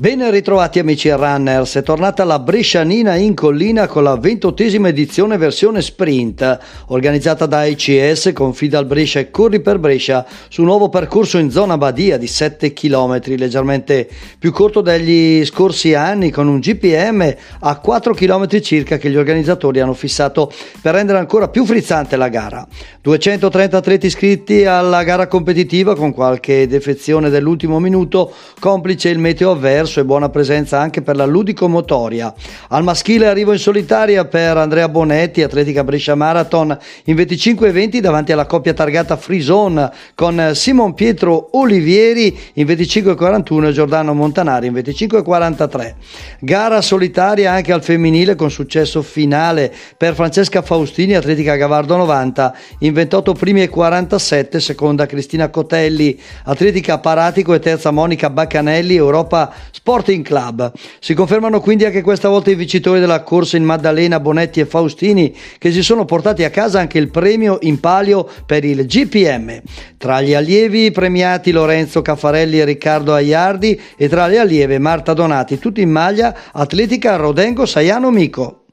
Ben ritrovati amici runners, è tornata la Brescianina in collina con la ventottesima edizione versione sprint, organizzata da ICS con Fidal Brescia e Corri per Brescia su un nuovo percorso in zona Badia di 7 km, leggermente più corto degli scorsi anni, con un GPM a 4 km circa che gli organizzatori hanno fissato per rendere ancora più frizzante la gara. 230 atleti iscritti alla gara competitiva con qualche defezione dell'ultimo minuto, complice il meteo avverso e buona presenza anche per la ludico-motoria. Al maschile arrivo in solitaria per Andrea Bonetti, Atletica Brescia Marathon, in 25-20 davanti alla coppia targata Frison con Simon Pietro Olivieri in 25-41 e Giordano Montanari in 25-43. Gara solitaria anche al femminile con successo finale per Francesca Faustini, Atletica Gavardo 90 in 28 primi e 47, seconda Cristina Cotelli, Atletica Paratico e terza Monica Baccanelli, Europa Sporting Club. Si confermano quindi anche questa volta i vincitori della corsa in Maddalena, Bonetti e Faustini che si sono portati a casa anche il premio in palio per il GPM. Tra gli allievi premiati Lorenzo Caffarelli e Riccardo Aiardi e tra le allieve Marta Donati, tutti in maglia Atletica Rodengo Saiano Mico.